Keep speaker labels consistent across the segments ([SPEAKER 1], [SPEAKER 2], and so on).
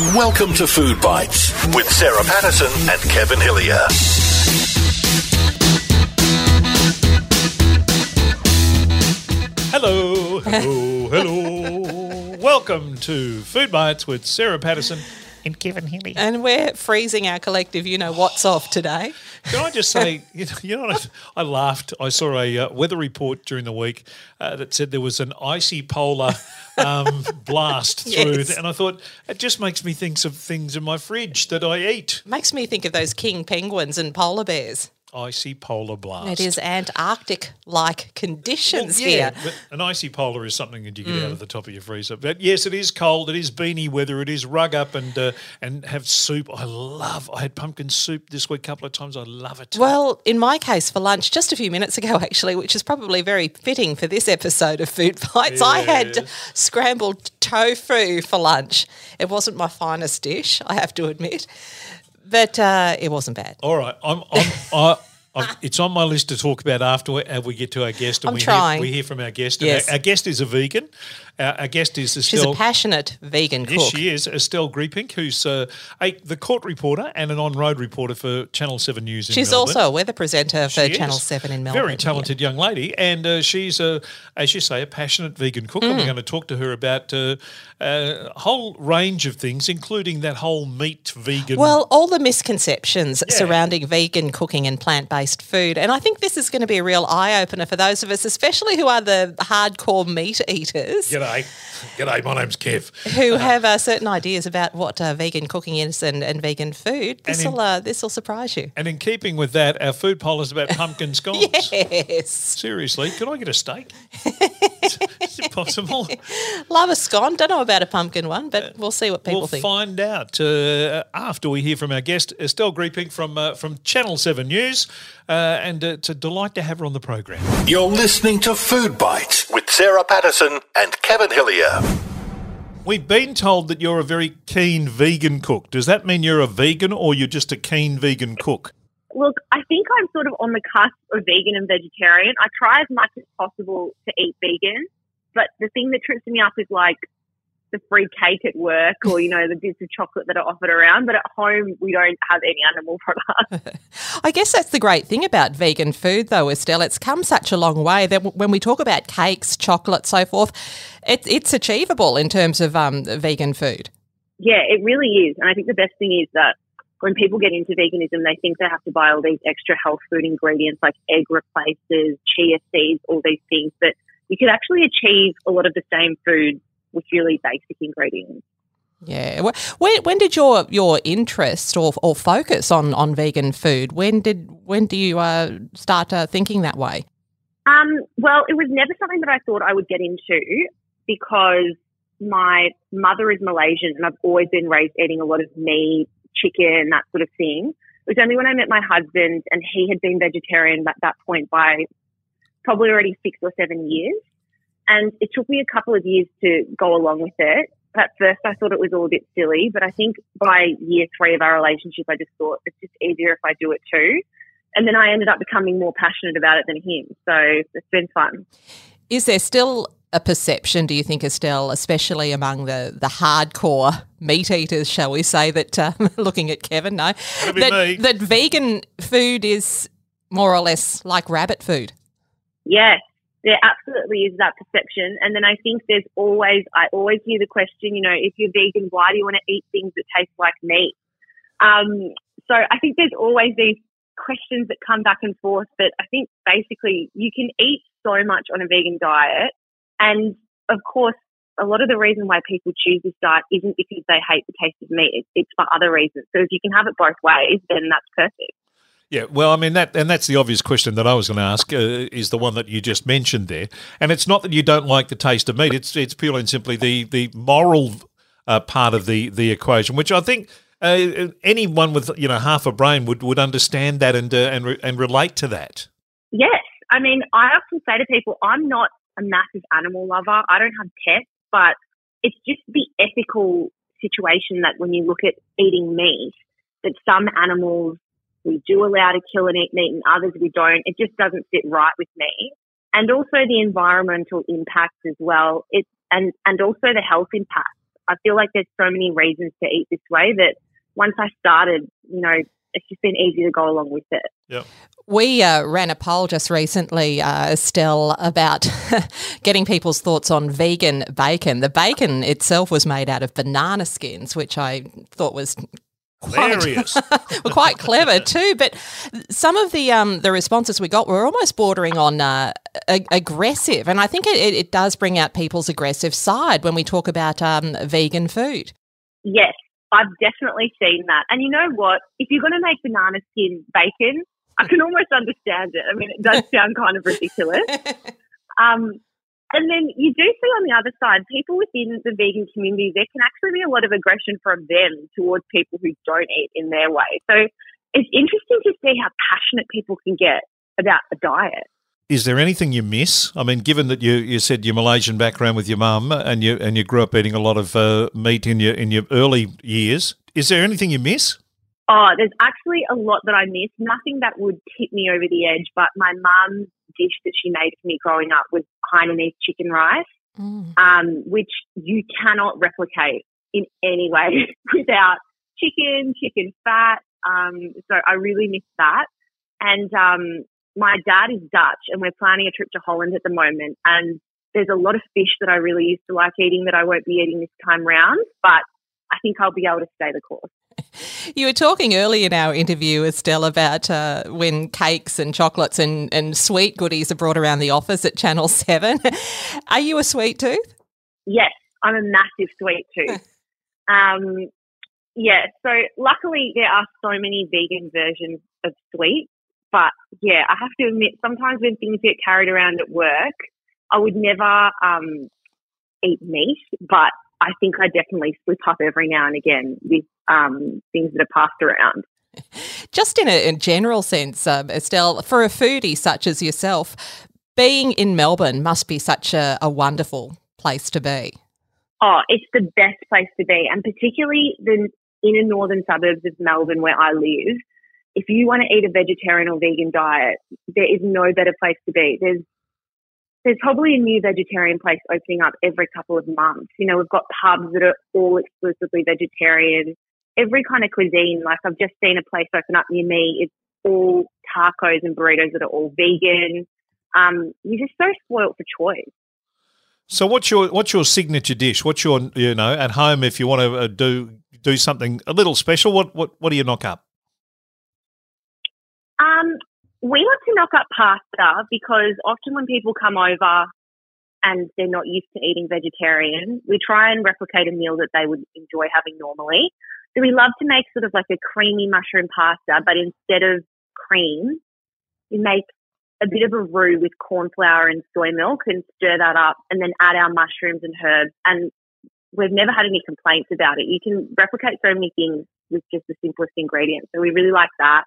[SPEAKER 1] Welcome to Food Bites with Sarah Patterson and Kevin Hillier.
[SPEAKER 2] Hello, hello, hello. Welcome to Food Bites with Sarah Patterson and Kevin Hillier.
[SPEAKER 3] And we're freezing our collective, you know, what's off today.
[SPEAKER 2] Can I just say, you know, you know what I, I laughed. I saw a uh, weather report during the week uh, that said there was an icy polar um, blast through,
[SPEAKER 3] Yes.
[SPEAKER 2] and I thought it just makes me think of things in my fridge that I eat.
[SPEAKER 3] Makes me think of those king penguins and polar bears.
[SPEAKER 2] Icy polar blast.
[SPEAKER 3] It is Antarctic like
[SPEAKER 2] Well,
[SPEAKER 3] conditions
[SPEAKER 2] yeah,
[SPEAKER 3] here.
[SPEAKER 2] an icy polar is something that you get out of the top of your freezer. But yes, it is cold. It is beanie weather. It is rug up and uh, and have soup. I love. I had pumpkin soup this week a couple of times. I love it.
[SPEAKER 3] Well, in my case, for lunch just a few minutes ago, actually, which is probably very fitting for this episode of Food Fights, I had scrambled tofu for lunch. It wasn't my finest dish, I have to admit, but uh, it wasn't bad.
[SPEAKER 2] All right, I'm. I'm I, I've, it's on my list to talk about after we, uh, we get to our guest. And
[SPEAKER 3] I'm
[SPEAKER 2] we
[SPEAKER 3] trying.
[SPEAKER 2] Hear, we hear from our guest.
[SPEAKER 3] Yes.
[SPEAKER 2] Our, our guest is a vegan. Our, our guest is
[SPEAKER 3] She's
[SPEAKER 2] Estelle.
[SPEAKER 3] a passionate vegan cook.
[SPEAKER 2] Yes, she is. Estelle Griepink, who's uh, a, the court reporter and an on-road reporter for Channel 7 News in
[SPEAKER 3] She's
[SPEAKER 2] Melbourne.
[SPEAKER 3] also a weather presenter for
[SPEAKER 2] She
[SPEAKER 3] Channel
[SPEAKER 2] is.
[SPEAKER 3] 7 in Melbourne.
[SPEAKER 2] Very talented young lady, and uh, she's a, as you say, a passionate vegan cook.
[SPEAKER 3] Mm.
[SPEAKER 2] And we're going to talk to her about uh, a whole range of things, including that whole meat vegan.
[SPEAKER 3] Well, all the misconceptions
[SPEAKER 2] Yeah.
[SPEAKER 3] surrounding vegan cooking and plant based food. And I think this is going to be a real eye opener for those of us, especially who are the hardcore meat eaters.
[SPEAKER 2] g'day, g'day. My name's Kev.
[SPEAKER 3] Who have uh, certain ideas about what uh, vegan cooking is and, and vegan food? This will uh, this will surprise you.
[SPEAKER 2] And in keeping with that, our food poll is about pumpkin scones.
[SPEAKER 3] Yes,
[SPEAKER 2] Seriously, could I get a steak? is it possible?
[SPEAKER 3] love a scone. Don't know about a pumpkin one, but we'll see what people think.
[SPEAKER 2] We'll find out uh, after we hear from our guest, Estelle Griepink from uh, from Channel Seven News, uh, and uh, it's a delight to have her on the program.
[SPEAKER 1] You're listening to Food Bites with Sarah Patterson and Kevin Hillier.
[SPEAKER 2] We've been told that you're a very keen vegan cook. Does that mean you're a vegan, or you're just a keen vegan cook?
[SPEAKER 4] Look, I think I'm sort of on the cusp of vegan and vegetarian. I try as much as possible to eat vegan, but the thing that trips me up is like the free cake at work or, you know, the bits of chocolate that are offered around. But at home, we don't have any animal products.
[SPEAKER 3] I guess that's the great thing about vegan food, though, Estelle. It's come such a long way that when we talk about cakes, chocolate, so forth, it, it's achievable in terms of um, vegan food.
[SPEAKER 4] yeah, it really is. And I think the best thing is that when people get into veganism, they think they have to buy all these extra health food ingredients like egg replacers, chia seeds, all these things. But you could actually achieve a lot of the same food with really basic ingredients.
[SPEAKER 3] Yeah. When, when did your, your interest or, or focus on, on vegan food? When did when do you uh, start uh, thinking that way?
[SPEAKER 4] Um, well, it was never something that I thought I would get into because my mother is Malaysian and I've always been raised eating a lot of meat, chicken, that sort of thing. It was only when I met my husband and he had been vegetarian at that point by probably already six or seven years. And it took me a couple of years to go along with it. At first, I thought it was all a bit silly, but I think by year three of our relationship, I just thought it's just easier if I do it too. And then I ended up becoming more passionate about it than him. So it's been fun.
[SPEAKER 3] Is there still a perception, do you think, Estelle, especially among the, the hardcore meat eaters, shall we say, that uh, looking at Kevin, no,
[SPEAKER 2] That'd be
[SPEAKER 3] that,
[SPEAKER 2] me.
[SPEAKER 3] that vegan food is more or less like rabbit food?
[SPEAKER 4] Yes, there absolutely is that perception. And then I think there's always, I always hear the question, you know, if you're vegan, why do you want to eat things that taste like meat? Um, so I think there's always these questions that come back and forth. But I think basically you can eat so much on a vegan diet. And of course, a lot of the reason why people choose this diet isn't because they hate the taste of meat. It's, it's for other reasons. So if you can have it both ways, then that's perfect.
[SPEAKER 2] Yeah, well, I mean that, and that's the obvious question that I was going to ask uh, is the one that you just mentioned there, and it's not that you don't like the taste of meat; it's it's purely and simply the the moral uh, part of the the equation, which I think uh, anyone with you know half a brain would, would understand that and uh, and re- and relate to that.
[SPEAKER 4] Yes. I mean, I often say to people, I'm not a massive animal lover. I don't have pets, but it's just the ethical situation that when you look at eating meat, that some animals we do allow to kill and eat meat and others we don't. It just doesn't sit right with me. And also the environmental impacts as well. It's, and and also the health impacts. I feel like there's so many reasons to eat this way that once I started, you know, it's just been easy to go along with it.
[SPEAKER 2] Yep.
[SPEAKER 3] We uh, ran a poll just recently, uh, Estelle, about getting people's thoughts on vegan bacon. The bacon itself was made out of banana skins, which I thought was quite,
[SPEAKER 2] Hilarious.
[SPEAKER 3] were quite clever too. But some of the um, the responses we got were almost bordering on uh, a- aggressive, and I think it, it, it does bring out people's aggressive side when we talk about um, vegan food.
[SPEAKER 4] Yes, I've definitely seen that. And you know what? If you're going to make banana skin bacon, I can almost understand it. I mean, it does sound kind of ridiculous. Um, and then you do see on the other side, people within the vegan community, there can actually be a lot of aggression from them towards people who don't eat in their way. So it's interesting to see how passionate people can get about a diet.
[SPEAKER 2] Is there anything you miss? I mean, given that you, you said your Malaysian background with your mum and you and you grew up eating a lot of uh, meat in your in your early years, is there anything you miss?
[SPEAKER 4] Oh, there's actually a lot that I miss. Nothing that would tip me over the edge, but my mum's dish that she made for me growing up was Hainanese chicken rice,
[SPEAKER 3] Mm.
[SPEAKER 4] um, which you cannot replicate in any way without chicken, chicken fat. Um, so I really miss that. And um, my dad is Dutch, and we're planning a trip to Holland at the moment. And there's a lot of fish that I really used to like eating that I won't be eating this time round, but I think I'll be able to stay the course.
[SPEAKER 3] You were talking earlier in our interview, Estelle, about uh, when cakes and chocolates and, and sweet goodies are brought around the office at Channel 7. are you a sweet tooth?
[SPEAKER 4] Yes, I'm a massive sweet tooth. um, yeah, so luckily there are so many vegan versions of sweet, but yeah, I have to admit sometimes when things get carried around at work, I would never um, eat meat, but I think I definitely slip up every now and again with um, things that are passed around.
[SPEAKER 3] Just in a, in general sense, um, Estelle, for a foodie such as yourself, being in Melbourne must be such a, a wonderful place to be.
[SPEAKER 4] Oh, it's the best place to be, and particularly the inner northern suburbs of Melbourne where I live. If you want to eat a vegetarian or vegan diet, there is no better place to be. There's there's probably a new vegetarian place opening up every couple of months. You know, we've got pubs that are all exclusively vegetarian. Every kind of cuisine, like I've just seen a place open up near me. It's all tacos and burritos that are all vegan. Um, you're just so spoilt for choice.
[SPEAKER 2] So what's your what's your signature dish? What's your you know at home if you want to uh, do do something a little special? What what what do you knock up?
[SPEAKER 4] Um, we like to knock up pasta because often when people come over and they're not used to eating vegetarian, we try and replicate a meal that they would enjoy having normally. So we love to make sort of like a creamy mushroom pasta, but instead of cream, we make a bit of a roux with corn flour and soy milk and stir that up and then add our mushrooms and herbs. And we've never had any complaints about it. You can replicate so many things with just the simplest ingredients. So we really like that.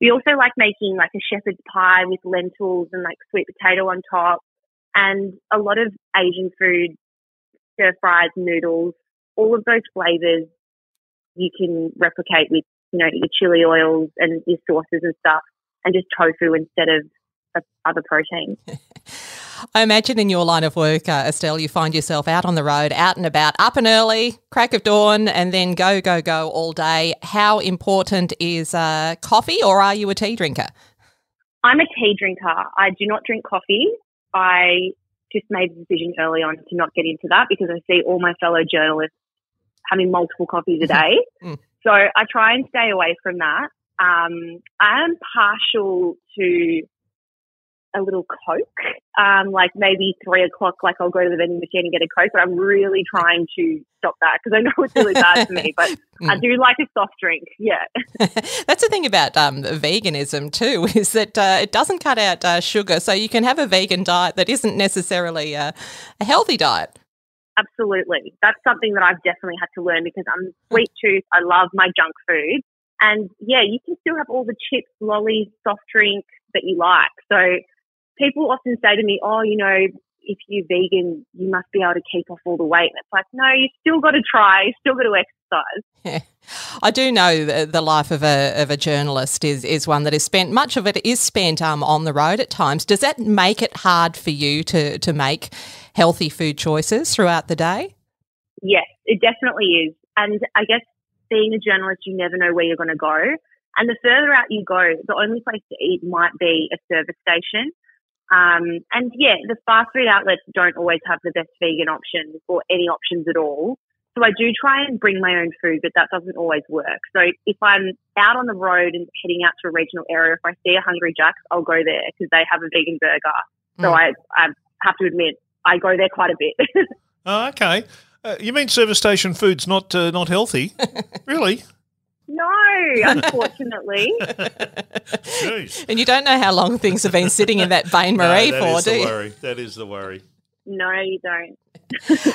[SPEAKER 4] We also like making like a shepherd's pie with lentils and like sweet potato on top and a lot of Asian food, stir fries, noodles, all of those flavors you can replicate with, you know, your chili oils and your sauces and stuff and just tofu instead of, of other proteins.
[SPEAKER 3] I imagine in your line of work, uh, Estelle, you find yourself out on the road, out and about, up and early, crack of dawn, and then go, go, go all day. How important is uh, coffee, or are you a tea drinker?
[SPEAKER 4] I'm a tea drinker. I do not drink coffee. I just made the decision early on to not get into that because I see all my fellow journalists having multiple coffees a day.
[SPEAKER 3] Mm.
[SPEAKER 4] so I try and stay away from that. Um, I am partial to a little Coke, um, like maybe three o'clock, like I'll go to the vending machine and get a Coke, but I'm really trying to stop that because I know it's really bad for me, but I
[SPEAKER 3] Mm.
[SPEAKER 4] do like a soft drink. Yeah.
[SPEAKER 3] That's the thing about um, veganism too, is that uh, it doesn't cut out uh, sugar, so you can have a vegan diet that isn't necessarily uh, a healthy diet.
[SPEAKER 4] Absolutely. That's something that I've definitely had to learn because I'm sweet tooth. I love my junk food. And yeah, you can still have all the chips, lollies, soft drink that you like. So people often say to me, oh, you know, if you're vegan, you must be able to keep off all the weight. And it's like, no, you still got to try, you still got to exercise.
[SPEAKER 3] I do know the, the life of a of a journalist is is one that is spent. Much of it is spent um, on the road at times. Does that make it hard for you to to make healthy food choices throughout the day?
[SPEAKER 4] Yes, it definitely is. And I guess being a journalist, you never know where you're going to go. And the further out you go, the only place to eat might be a service station. Um, and yeah, the fast food outlets don't always have the best vegan options or any options at all. So I do try and bring my own food, but that doesn't always work. So if I'm out on the road and heading out to a regional area, if I see a Hungry Jack's, I'll go there because they have a vegan burger. So
[SPEAKER 3] Mm.
[SPEAKER 4] I, I have to admit, I go there quite a bit.
[SPEAKER 2] Oh, okay. Uh, you mean service station food's not uh, not healthy? really?
[SPEAKER 4] no, unfortunately.
[SPEAKER 2] Jeez.
[SPEAKER 3] And you don't know how long things have been sitting in that Bain Marie
[SPEAKER 2] that
[SPEAKER 3] for,
[SPEAKER 2] is
[SPEAKER 3] do
[SPEAKER 2] the
[SPEAKER 3] you?
[SPEAKER 2] worry. That is the worry.
[SPEAKER 4] no, you don't.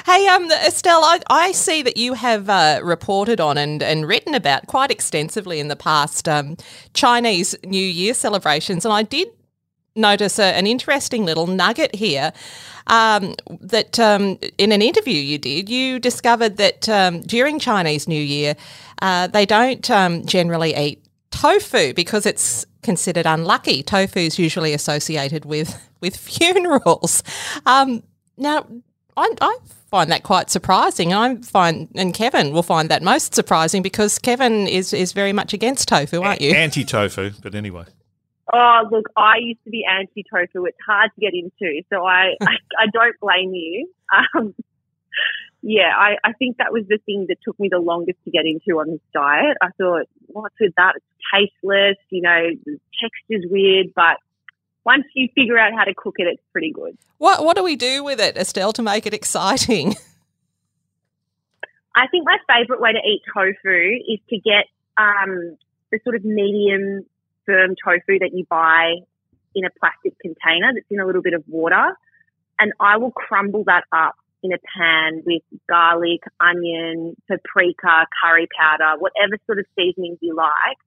[SPEAKER 3] Hey, um, Estelle, I, I see that you have uh, reported on and, and written about quite extensively in the past um, Chinese New Year celebrations, and I did notice a, an interesting little nugget here. Um, that um, in an interview you did, you discovered that um, during Chinese New Year, uh, they don't um, generally eat tofu because it's considered unlucky. Tofu is usually associated with with funerals. Um, now, I, I find that quite surprising. I find, and Kevin will find that most surprising because Kevin is is very much against tofu, aren't you?
[SPEAKER 2] Anti tofu, but anyway.
[SPEAKER 4] Oh, look, I used to be anti tofu. It's hard to get into, so I, I, I don't blame you. Um, yeah, I, I think that was the thing that took me the longest to get into on this diet. I thought, what's with that? It's tasteless, you know, the texture's weird, but once you figure out how to cook it, it's pretty good.
[SPEAKER 3] What what do we do with it, Estelle, to make it exciting?
[SPEAKER 4] I think my favorite way to eat tofu is to get um, the sort of medium firm tofu that you buy in a plastic container that's in a little bit of water. And I will crumble that up in a pan with garlic, onion, paprika, curry powder, whatever sort of seasonings you like.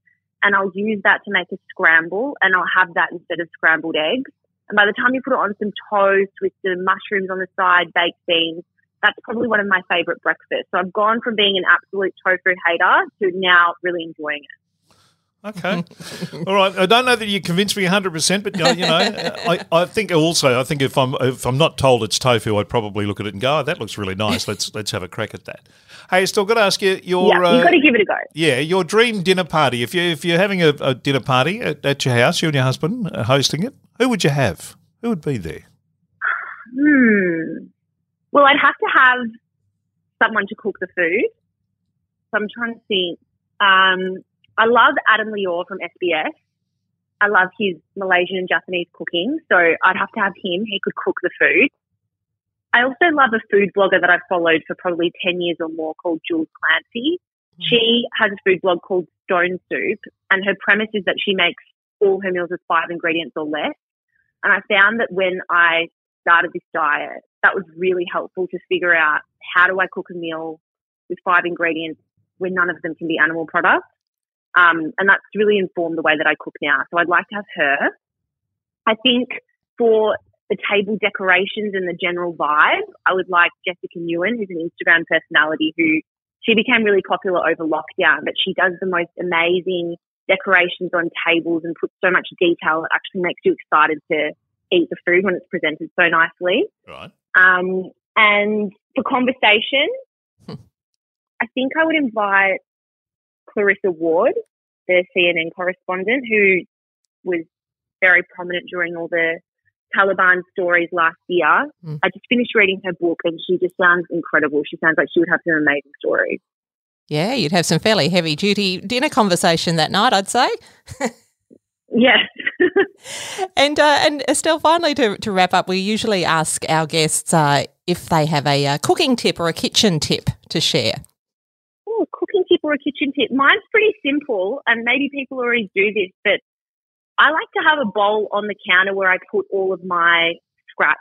[SPEAKER 4] And I'll use that to make a scramble and I'll have that instead of scrambled eggs. And by the time you put it on some toast with some mushrooms on the side, baked beans, that's probably one of my favorite breakfasts. So I've gone from being an absolute tofu hater to now really enjoying it.
[SPEAKER 2] Okay. All right. I don't know that you convinced me 100%, but uh, you know, I, I think also I think if I'm if I'm not told it's tofu, I'd probably look at it and go, "Oh, that looks really nice. Let's let's have a crack at that." Hey, still got to ask you your
[SPEAKER 4] yeah,
[SPEAKER 2] uh,
[SPEAKER 4] you've got to give it a go.
[SPEAKER 2] yeah, your dream dinner party. If you if you're having a, a dinner party at, at your house, you and your husband are hosting it, who would you have? Who would be there?
[SPEAKER 4] Hmm. Well, I'd have to have someone to cook the food. So I'm trying to think. Um, I love Adam Liaw from SBS. I love his Malaysian and Japanese cooking. So I'd have to have him. He could cook the food. I also love a food blogger that I've followed for probably 10 years or more called Jules Clancy. Hmm. She has a food blog called Stone Soup, and her premise is that she makes all her meals with five ingredients or less. And I found that when I started this diet, that was really helpful to figure out how do I cook a meal with five ingredients when none of them can be animal products. Um, and that's really informed the way that I cook now. So I'd like to have her. I think for the table decorations and the general vibe, I would like Jessica Newen, who's an Instagram personality who she became really popular over lockdown, but she does the most amazing decorations on tables and puts so much detail it actually makes you excited to eat the food when it's presented so nicely.
[SPEAKER 2] Right.
[SPEAKER 4] Um, and for conversation, I think I would invite Clarissa Ward, the CNN correspondent, who was very prominent during all the Taliban stories last year.
[SPEAKER 3] Mm.
[SPEAKER 4] I just finished reading her book and she just sounds incredible. She sounds like she would have some amazing stories.
[SPEAKER 3] Yeah, you'd have some fairly heavy duty dinner conversation that night, I'd say.
[SPEAKER 4] Yes.
[SPEAKER 3] And uh, and Estelle, finally to, to wrap up, we usually ask our guests uh, if they have a uh, cooking tip or a kitchen tip to share.
[SPEAKER 4] Oh, cooking tip or a kitchen tip. Mine's pretty simple, and maybe people already do this, but I like to have a bowl on the counter where I put all of my scraps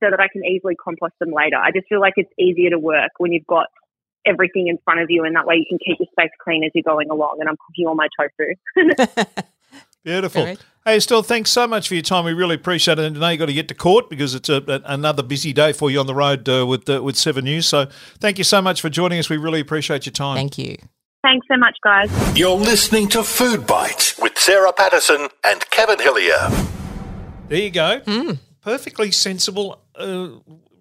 [SPEAKER 4] so that I can easily compost them later. I just feel like it's easier to work when you've got everything in front of you, and that way you can keep your space clean as you're going along. And I'm cooking all my tofu.
[SPEAKER 2] Beautiful.
[SPEAKER 3] Great.
[SPEAKER 2] Hey, Estelle, thanks so much for your time. We really appreciate it. And now you've got to get to court because it's a, a, another busy day for you on the road uh, with uh, with Seven News. So thank you so much for joining us. We really appreciate your time.
[SPEAKER 3] Thank you.
[SPEAKER 4] Thanks so much, guys.
[SPEAKER 1] You're listening to Food Bites with Sarah Patterson and Kevin Hillier.
[SPEAKER 2] There you go. Perfectly sensible. Uh,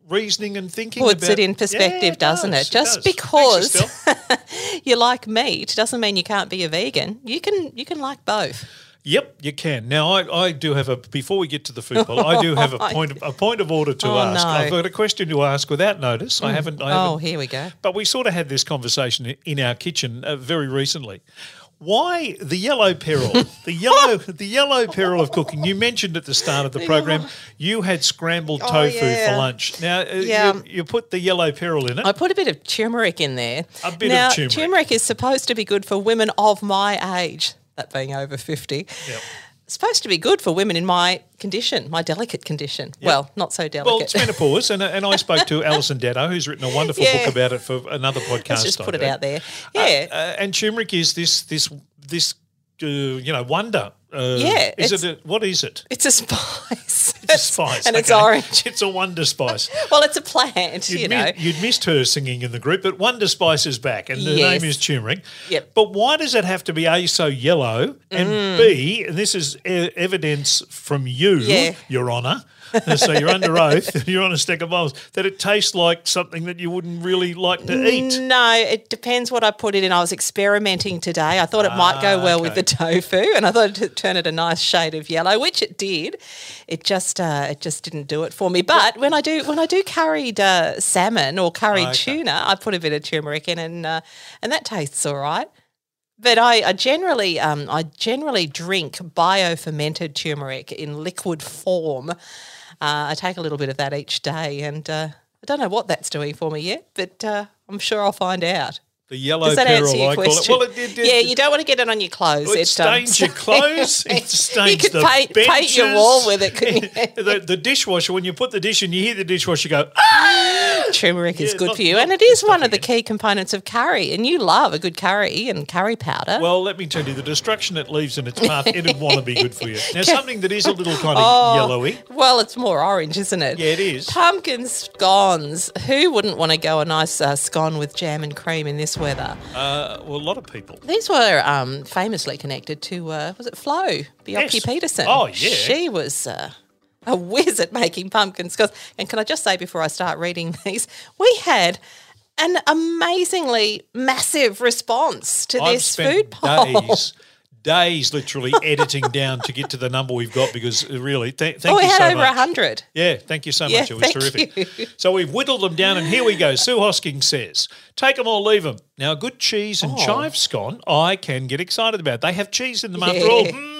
[SPEAKER 2] reasoning and thinking.
[SPEAKER 3] Puts
[SPEAKER 2] about-
[SPEAKER 3] it in perspective,
[SPEAKER 2] Yeah,
[SPEAKER 3] doesn't
[SPEAKER 2] does,
[SPEAKER 3] it? Just
[SPEAKER 2] does.
[SPEAKER 3] Because
[SPEAKER 2] Estelle.
[SPEAKER 3] you like meat doesn't mean you can't be a vegan. You can you can like both.
[SPEAKER 2] Yep, you can. Now, I, I do have a before we get to the food poll, I do have a point of, a point of order to
[SPEAKER 3] Oh,
[SPEAKER 2] ask.
[SPEAKER 3] no.
[SPEAKER 2] I've got a question to ask without notice. I haven't. I
[SPEAKER 3] Oh,
[SPEAKER 2] haven't
[SPEAKER 3] here we go.
[SPEAKER 2] But we sort of had this conversation in our kitchen uh, very recently. Why the yellow peril? the yellow, the yellow peril of cooking. You mentioned at the start of the program you had scrambled
[SPEAKER 3] Oh,
[SPEAKER 2] tofu for lunch. Now uh,
[SPEAKER 3] Yeah.
[SPEAKER 2] you, you put the yellow peril in it.
[SPEAKER 3] I put a bit of turmeric in there.
[SPEAKER 2] A bit of
[SPEAKER 3] now,
[SPEAKER 2] turmeric.
[SPEAKER 3] is supposed to be good for women of my age, that being over 50.
[SPEAKER 2] Yep.
[SPEAKER 3] Supposed to be good for women in my condition, my delicate condition. Well, not so
[SPEAKER 2] Well,
[SPEAKER 3] delicate.
[SPEAKER 2] it's menopause, and, and I spoke to Alison Datto, who's written a wonderful
[SPEAKER 3] Yeah.
[SPEAKER 2] book about it for another podcast.
[SPEAKER 3] Let's just put it out there. Yeah.
[SPEAKER 2] Uh, and turmeric is this this this uh, you know wonder. Uh,
[SPEAKER 3] Yeah,
[SPEAKER 2] is it? A, what is it?
[SPEAKER 3] it's a spice.
[SPEAKER 2] It's a spice,
[SPEAKER 3] and it's orange.
[SPEAKER 2] It's a wonder spice.
[SPEAKER 3] Well, it's a plant,
[SPEAKER 2] You'd,
[SPEAKER 3] you
[SPEAKER 2] mi-
[SPEAKER 3] know.
[SPEAKER 2] you'd missed her singing in the group, but Wonder Spice is back, and the
[SPEAKER 3] Yes.
[SPEAKER 2] name is turmeric.
[SPEAKER 3] Yep.
[SPEAKER 2] But why does it have to be a so yellow, and
[SPEAKER 3] Mm.
[SPEAKER 2] b, and this is e- evidence from you,
[SPEAKER 3] Yeah.
[SPEAKER 2] Your Honour. so you're under oath. You're on a stack of Bibles. That it tastes like something that you wouldn't really like to eat.
[SPEAKER 3] No, it depends what I put it in. I was experimenting today. I thought it might go well with the tofu, and I thought it'd turn it a nice shade of yellow, which it did. It just uh, it just didn't do it for me. But when I do when I do curried uh, salmon or curried
[SPEAKER 2] Okay.
[SPEAKER 3] tuna, I put a bit of turmeric in, and uh, and that tastes all right. But I, I generally um, I generally drink bio fermented turmeric in liquid form. Uh, I take a little bit of that each day, and uh, I don't know what that's doing for me yet, but uh, I'm sure I'll find out.
[SPEAKER 2] The yellow
[SPEAKER 3] Does that
[SPEAKER 2] peril,
[SPEAKER 3] answer your
[SPEAKER 2] I call
[SPEAKER 3] question?
[SPEAKER 2] it. Well, it, it, it,
[SPEAKER 3] yeah, you don't want to get it on your clothes.
[SPEAKER 2] Well, it stains your clothes. It stains
[SPEAKER 3] you could
[SPEAKER 2] the
[SPEAKER 3] paint, paint your wall with it, couldn't you?
[SPEAKER 2] the, the dishwasher, when you put the dish in, you hear the dishwasher go, ah!
[SPEAKER 3] Turmeric is good
[SPEAKER 2] not-
[SPEAKER 3] for you, and it is one of the key components of curry. And you love a good curry and curry powder.
[SPEAKER 2] Well, let me tell you, the destruction it leaves in its path, it'd want to be good for you. Now, something that is a little kind of
[SPEAKER 3] Oh.
[SPEAKER 2] yellowy.
[SPEAKER 3] Well, it's more orange, isn't it?
[SPEAKER 2] Yeah, it is.
[SPEAKER 3] Pumpkin scones. Who wouldn't want to go a nice uh, scone with jam and cream in this weather?
[SPEAKER 2] Uh, well, a lot of people.
[SPEAKER 3] These were um, famously connected to, uh, was it Flo, Bjelke
[SPEAKER 2] Yes.
[SPEAKER 3] Petersen?
[SPEAKER 2] Oh, yeah.
[SPEAKER 3] She was uh, a whiz at making pumpkin scones. And can I just say before I start reading these, we had an amazingly massive response to
[SPEAKER 2] I've
[SPEAKER 3] this food poll.
[SPEAKER 2] days, days literally editing down to get to the number we've got because uh, really, th- thank you.
[SPEAKER 3] Oh, we had over
[SPEAKER 2] much.
[SPEAKER 3] 100.
[SPEAKER 2] Yeah, thank you so
[SPEAKER 3] Yeah,
[SPEAKER 2] much. It was
[SPEAKER 3] thank
[SPEAKER 2] terrific.
[SPEAKER 3] you.
[SPEAKER 2] So we've whittled them down, and here we go. Sue Hosking says, "Take them or leave them." Now, a good cheese and
[SPEAKER 3] Oh.
[SPEAKER 2] chive scone, I can get excited about. They have cheese in them after all. Mm,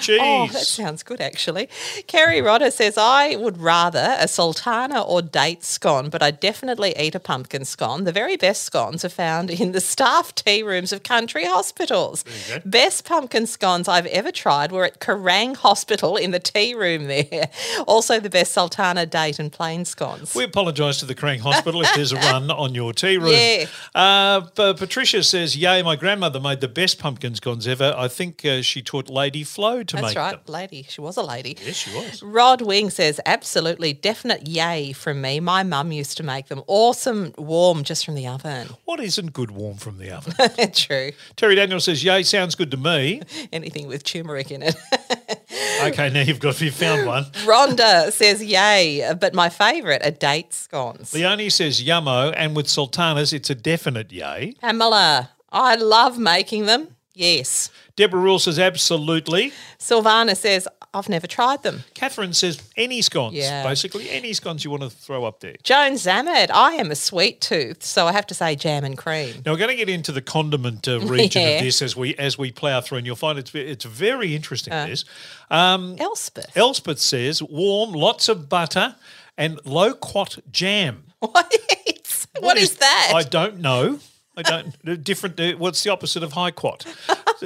[SPEAKER 2] cheese.
[SPEAKER 3] Oh, that sounds good, actually. Kerry Rodder says, I would rather a sultana or date scone, but I definitely eat a pumpkin scone. The very best scones are found in the staff tea rooms of country hospitals. Best pumpkin scones I've ever tried were at Kerang Hospital in the tea room there. Also, the best sultana, date, and plain scones.
[SPEAKER 2] We apologise to the Kerang Hospital if there's a run on your tea room.
[SPEAKER 3] Yeah.
[SPEAKER 2] Uh, but Patricia says, "Yay! My grandmother made the best pumpkin scones ever. I think uh, she taught Lady Flo to
[SPEAKER 3] That's
[SPEAKER 2] make
[SPEAKER 3] right,
[SPEAKER 2] them."
[SPEAKER 3] lady. She was a lady.
[SPEAKER 2] Yes, she was.
[SPEAKER 3] Rod Wing says, absolutely, definite yay from me. My mum used to make them awesome, warm, just from the oven.
[SPEAKER 2] What isn't good warm from the oven?
[SPEAKER 3] True.
[SPEAKER 2] Terry Daniel says, "Yay! Sounds good to me."
[SPEAKER 3] Anything with turmeric in it.
[SPEAKER 2] Okay, now you've got you found one.
[SPEAKER 3] Rhonda says, yay, but my favourite are date scones.
[SPEAKER 2] Leonie says, "Yummo," and with sultanas, it's a definite yay.
[SPEAKER 3] Pamela, I love making them. Yes.
[SPEAKER 2] Deborah Rule says, "Absolutely."
[SPEAKER 3] Silvana says, I've never tried them.
[SPEAKER 2] Catherine says, "Any scones,
[SPEAKER 3] Yeah.
[SPEAKER 2] basically any scones you want to throw up there."
[SPEAKER 3] Joan Zammad, I am a sweet tooth, so I have to say jam and cream.
[SPEAKER 2] Now we're going to get into the condiment uh, region
[SPEAKER 3] Yeah.
[SPEAKER 2] of this as we as we plough through, and you'll find it's it's very interesting.
[SPEAKER 3] Uh.
[SPEAKER 2] this um,
[SPEAKER 3] Elspeth.
[SPEAKER 2] Elspeth says warm, lots of butter, and loquat jam.
[SPEAKER 3] what is, what is that?
[SPEAKER 2] I don't know. I don't different. uh, What's the opposite of high quat?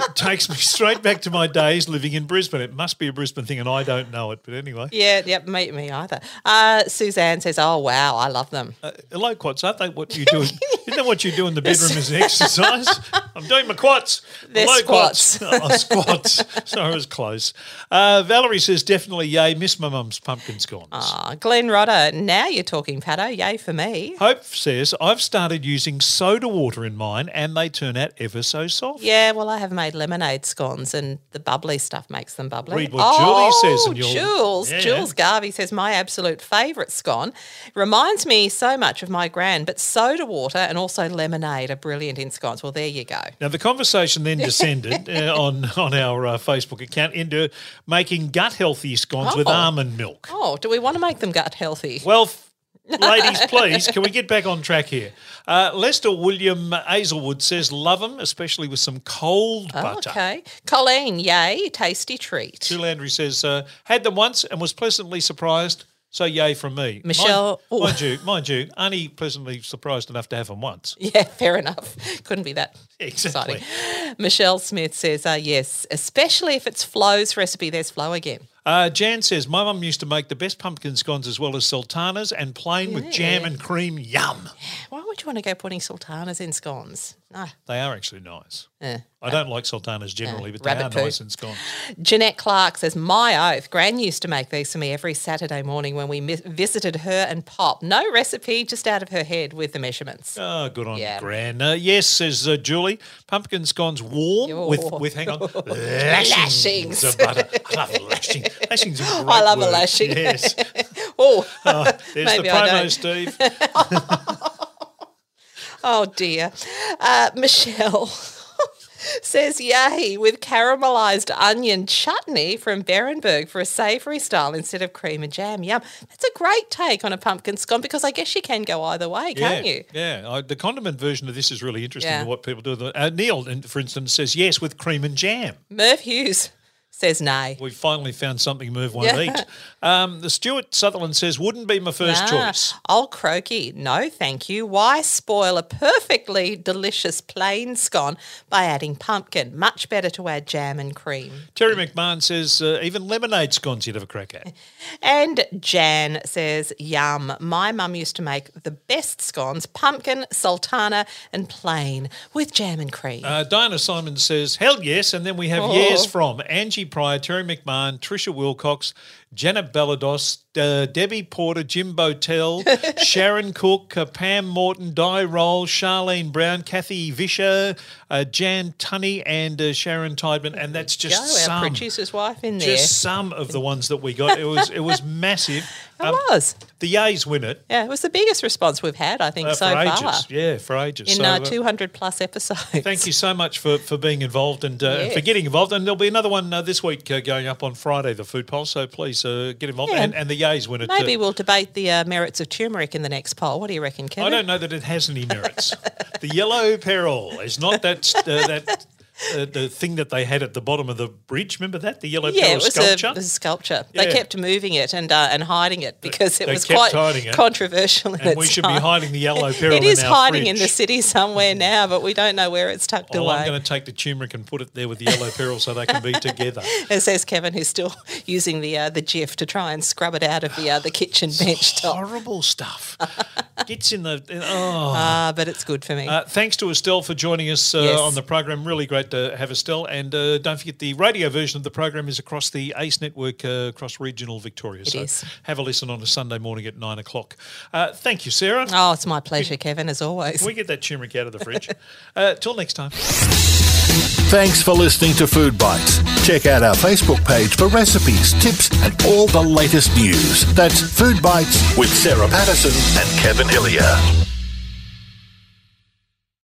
[SPEAKER 2] It takes me straight back to my days living in Brisbane. It must be a Brisbane thing, and I don't know it. But anyway,
[SPEAKER 3] yeah, yep, me, me either. Uh, Suzanne says, oh, wow, I love them.
[SPEAKER 2] uh, low quads, aren't they? What you do? Isn't that what you do in the bedroom as an exercise? I'm doing my quads.
[SPEAKER 3] They're
[SPEAKER 2] Low
[SPEAKER 3] squats.
[SPEAKER 2] quads. Oh, squats. Sorry, I was close. Uh, Valerie says, definitely yay. Miss my mum's pumpkin scones.
[SPEAKER 3] Ah, Glenn Rodder, now you're talking, Pato. Yay for me.
[SPEAKER 2] Hope says, I've started using soda water in mine and they turn out ever so soft.
[SPEAKER 3] Yeah, well, I have made lemonade scones, and the bubbly stuff makes them bubbly.
[SPEAKER 2] Read what Julie says
[SPEAKER 3] Oh,
[SPEAKER 2] and you'll-
[SPEAKER 3] Jules,
[SPEAKER 2] Yeah.
[SPEAKER 3] Jules Garvey says my absolute favourite scone reminds me so much of my gran, but soda water and also lemonade are brilliant in scones. Well, there you go.
[SPEAKER 2] Now, the conversation then descended uh, on, on our uh, Facebook account into making gut healthy scones with
[SPEAKER 3] Oh.
[SPEAKER 2] almond milk.
[SPEAKER 3] Oh, do we want to make them gut healthy?
[SPEAKER 2] Well, ladies, please, can we get back on track here? Uh, Lester William Hazelwood says, love them, especially with some cold
[SPEAKER 3] Oh,
[SPEAKER 2] butter.
[SPEAKER 3] okay. Colleen, yay, tasty treat.
[SPEAKER 2] Sue Landry says, uh, had them once and was pleasantly surprised. So yay from me.
[SPEAKER 3] Michelle-
[SPEAKER 2] mind, mind you, mind you, only pleasantly surprised enough to have them once.
[SPEAKER 3] Yeah, fair enough. Couldn't be that
[SPEAKER 2] Exactly.
[SPEAKER 3] exciting. Michelle Smith says, uh, yes, especially if it's Flo's recipe. There's Flo again.
[SPEAKER 2] Uh, Jan says, my mum used to make the best pumpkin scones as well as sultanas and plain with jam and cream. Yum.
[SPEAKER 3] Why would you want to go putting sultanas in scones? No.
[SPEAKER 2] They are actually nice.
[SPEAKER 3] Eh.
[SPEAKER 2] I don't like sultanas generally, but they
[SPEAKER 3] rabbit
[SPEAKER 2] are
[SPEAKER 3] poo.
[SPEAKER 2] nice in scones.
[SPEAKER 3] Jeanette Clark says, My oath, Gran used to make these for me every Saturday morning when we mi- visited her and Pop. No recipe, just out of her head with the measurements.
[SPEAKER 2] Oh, good on
[SPEAKER 3] Yeah.
[SPEAKER 2] Gran. Uh, yes, says uh, Julie. Pumpkin scones warm with, with, hang on, lashings,
[SPEAKER 3] Lashings.
[SPEAKER 2] of butter. I love lashing. Lashings a great
[SPEAKER 3] I love a
[SPEAKER 2] word.
[SPEAKER 3] lashing.
[SPEAKER 2] Yes.
[SPEAKER 3] Oh,
[SPEAKER 2] There's
[SPEAKER 3] Maybe
[SPEAKER 2] the
[SPEAKER 3] I
[SPEAKER 2] promo. Steve.
[SPEAKER 3] oh dear. Uh, Michelle says, Yay, with caramelized onion chutney from Beerenberg for a savoury style instead of cream and jam. Yum. That's a great take on a pumpkin scone because I guess you can go either way, can't
[SPEAKER 2] yeah,
[SPEAKER 3] you?
[SPEAKER 2] Yeah, I, the condiment version of this is really interesting.
[SPEAKER 3] Yeah.
[SPEAKER 2] What people do. Uh, Neil, for instance, says yes with cream and jam.
[SPEAKER 3] Merv Hughes says nay.
[SPEAKER 2] We finally found something Merv won't
[SPEAKER 3] Yeah.
[SPEAKER 2] eat. Um, the Stuart Sutherland says wouldn't be my first
[SPEAKER 3] Ah,
[SPEAKER 2] choice.
[SPEAKER 3] Old croaky, no thank you. Why spoil a perfectly delicious plain scone by adding pumpkin? Much better to add jam and cream.
[SPEAKER 2] Terry McMahon says uh, even lemonade scones you'd have a crack at.
[SPEAKER 3] And Jan says, yum. My mum used to make the best scones, pumpkin, sultana, and plain with jam and cream.
[SPEAKER 2] Uh, Diana Simon says, hell yes. And then we have
[SPEAKER 3] Oh.
[SPEAKER 2] yes from Angie Pryor, Terry McMahon, Trisha Wilcox, Janet Bellados, uh, Debbie Porter, Jim Botel, Sharon Cook, uh, Pam Morton, Di Roll, Charlene Brown, Kathy Vischer, uh, Jan Tunney, and uh, Sharon Tideman. And that's just
[SPEAKER 3] Joe, our
[SPEAKER 2] some.
[SPEAKER 3] producer's wife, in there.
[SPEAKER 2] Just some of the ones that we got. It was it was massive.
[SPEAKER 3] it
[SPEAKER 2] Um,
[SPEAKER 3] was.
[SPEAKER 2] the Yays win it
[SPEAKER 3] Yeah, it was the biggest response we've had, I think,
[SPEAKER 2] uh,
[SPEAKER 3] so
[SPEAKER 2] ages.
[SPEAKER 3] far.
[SPEAKER 2] Yeah, for ages.
[SPEAKER 3] In
[SPEAKER 2] So,
[SPEAKER 3] uh,
[SPEAKER 2] uh,
[SPEAKER 3] 200 plus episodes.
[SPEAKER 2] Thank you so much for, for being involved and uh,
[SPEAKER 3] Yes.
[SPEAKER 2] for getting involved. And there'll be another one uh, this week uh, going up on Friday, the food poll. So please uh, get involved.
[SPEAKER 3] Yeah.
[SPEAKER 2] And, and the Yays win it.
[SPEAKER 3] Maybe
[SPEAKER 2] uh,
[SPEAKER 3] we'll debate the uh, merits of turmeric in the next poll. What do you reckon, Kevin?
[SPEAKER 2] I don't know that it has any merits. the yellow peril is not that uh, that uh, the thing that they had at the bottom of the bridge. Remember that the yellow
[SPEAKER 3] Yeah,
[SPEAKER 2] peril
[SPEAKER 3] it was
[SPEAKER 2] sculpture.
[SPEAKER 3] a, it was a sculpture. They kept moving it and uh, and hiding it because it was quite
[SPEAKER 2] it.
[SPEAKER 3] controversial.
[SPEAKER 2] And we should
[SPEAKER 3] time.
[SPEAKER 2] be hiding the yellow peril.
[SPEAKER 3] It is
[SPEAKER 2] in
[SPEAKER 3] hiding in the city somewhere now, but we don't know where it's tucked
[SPEAKER 2] Well,
[SPEAKER 3] away.
[SPEAKER 2] I'm going to take the turmeric and put it there with the yellow peril so they can be together.
[SPEAKER 3] It says Kevin, who's still using the uh, the Jif to try and scrub it out of the uh, the kitchen bench top.
[SPEAKER 2] Horrible stuff. Gets in the. in- oh.
[SPEAKER 3] Ah, but it's good for me.
[SPEAKER 2] Uh, thanks to Estelle for joining us uh,
[SPEAKER 3] Yes.
[SPEAKER 2] on the program. Really great to have Estelle. And uh, don't forget, the radio version of the program is across the ACE network uh, across regional Victoria. so
[SPEAKER 3] is.
[SPEAKER 2] have a listen on a Sunday morning at nine o'clock. Uh, thank you, Sarah.
[SPEAKER 3] oh, it's my pleasure, Kevin, as always.
[SPEAKER 2] Can we get that turmeric out of the fridge? uh, till next time.
[SPEAKER 1] Thanks for listening to Food Bites. Check out our Facebook page for recipes, tips, and all the latest news. That's Food Bites with Sarah Patterson and Kevin Hillier.